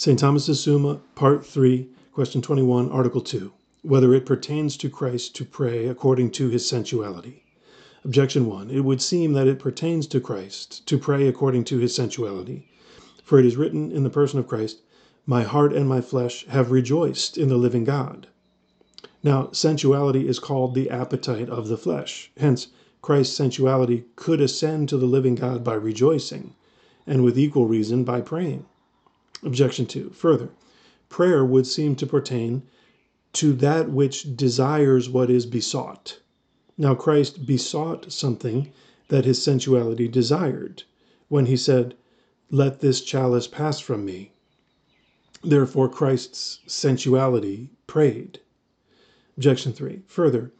St. Thomas's Summa, Part 3, Question 21, Article 2. Whether it pertains to Christ to pray according to his sensuality. Objection 1. It would seem that it pertains to Christ to pray according to his sensuality. For it is written in the person of Christ, My heart and my flesh have rejoiced in the living God. Now, sensuality is called the appetite of the flesh. Hence, Christ's sensuality could ascend to the living God by rejoicing, and with equal reason by praying. Objection 2. Further, prayer would seem to pertain to that which desires what is besought. Now, Christ besought something that his sensuality desired when he said, Let this chalice pass from me. Therefore, Christ's sensuality prayed. Objection 3. Further,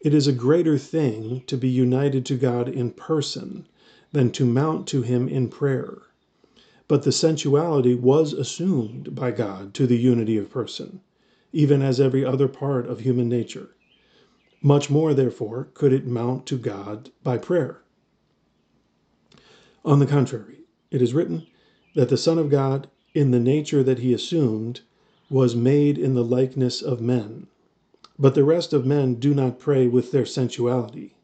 it is a greater thing to be united to God in person than to mount to him in prayer. But the sensuality was assumed by God to the unity of person, even as every other part of human nature. Much more, therefore, could it mount to God by prayer. On the contrary, it is written that the Son of God, in the nature that he assumed, was made in the likeness of men. But the rest of men do not pray with their sensuality.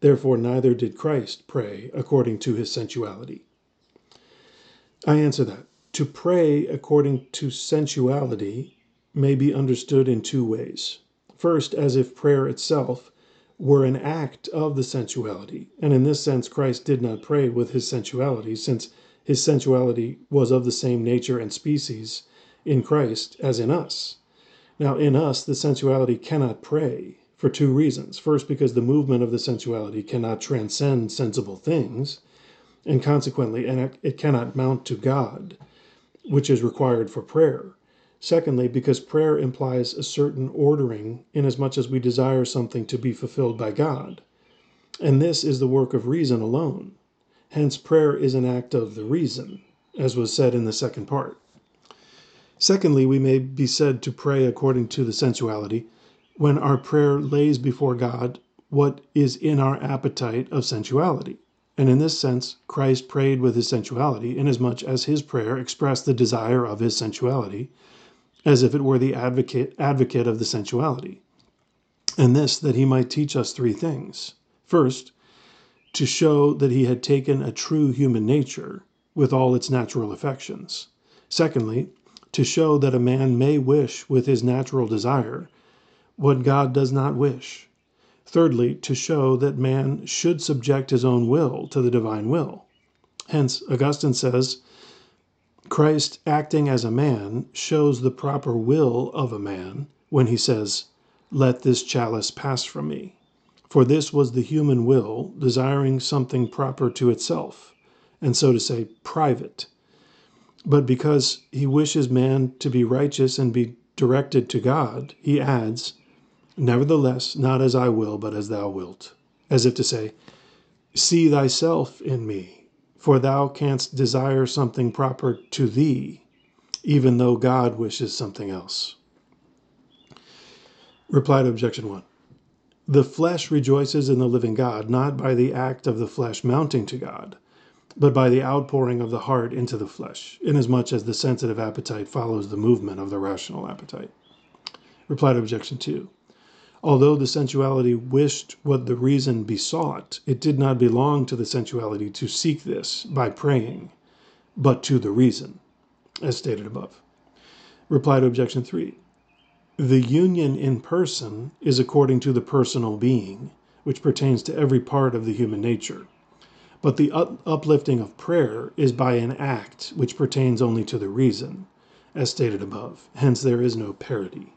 Therefore, neither did Christ pray according to his sensuality. I answer that to pray according to sensuality may be understood in two ways. First, as if prayer itself were an act of the sensuality, and in this sense Christ did not pray with his sensuality, since his sensuality was of the same nature and species in Christ as in us. Now, in us, the sensuality cannot pray for two reasons. First, because the movement of the sensuality cannot transcend sensible things and consequently, and it cannot mount to God, which is required for prayer. Secondly, because prayer implies a certain ordering inasmuch as we desire something to be fulfilled by God. And this is the work of reason alone. Hence, prayer is an act of the reason, as was said in the second part. Secondly, we may be said to pray according to the sensuality when our prayer lays before God what is in our appetite of sensuality. And in this sense, Christ prayed with his sensuality, inasmuch as his prayer expressed the desire of his sensuality, as if it were the advocate, advocate of the sensuality. And this, that he might teach us three things. First, to show that he had taken a true human nature with all its natural affections. Secondly, to show that a man may wish with his natural desire what God does not wish Thirdly, to show that man should subject his own will to the divine will. Hence, Augustine says, Christ acting as a man shows the proper will of a man when he says, Let this chalice pass from me. For this was the human will desiring something proper to itself, and so to say, private. But because he wishes man to be righteous and be directed to God, he adds, Nevertheless, not as I will, but as thou wilt. As if to say, See thyself in me, for thou canst desire something proper to thee, even though God wishes something else. Reply to Objection 1. The flesh rejoices in the living God, not by the act of the flesh mounting to God, but by the outpouring of the heart into the flesh, inasmuch as the sensitive appetite follows the movement of the rational appetite. Reply to Objection 2. Although the sensuality wished what the reason besought, it did not belong to the sensuality to seek this by praying, but to the reason, as stated above. Reply to Objection 3. The union in person is according to the personal being, which pertains to every part of the human nature. But the up- uplifting of prayer is by an act which pertains only to the reason, as stated above. Hence, there is no parity.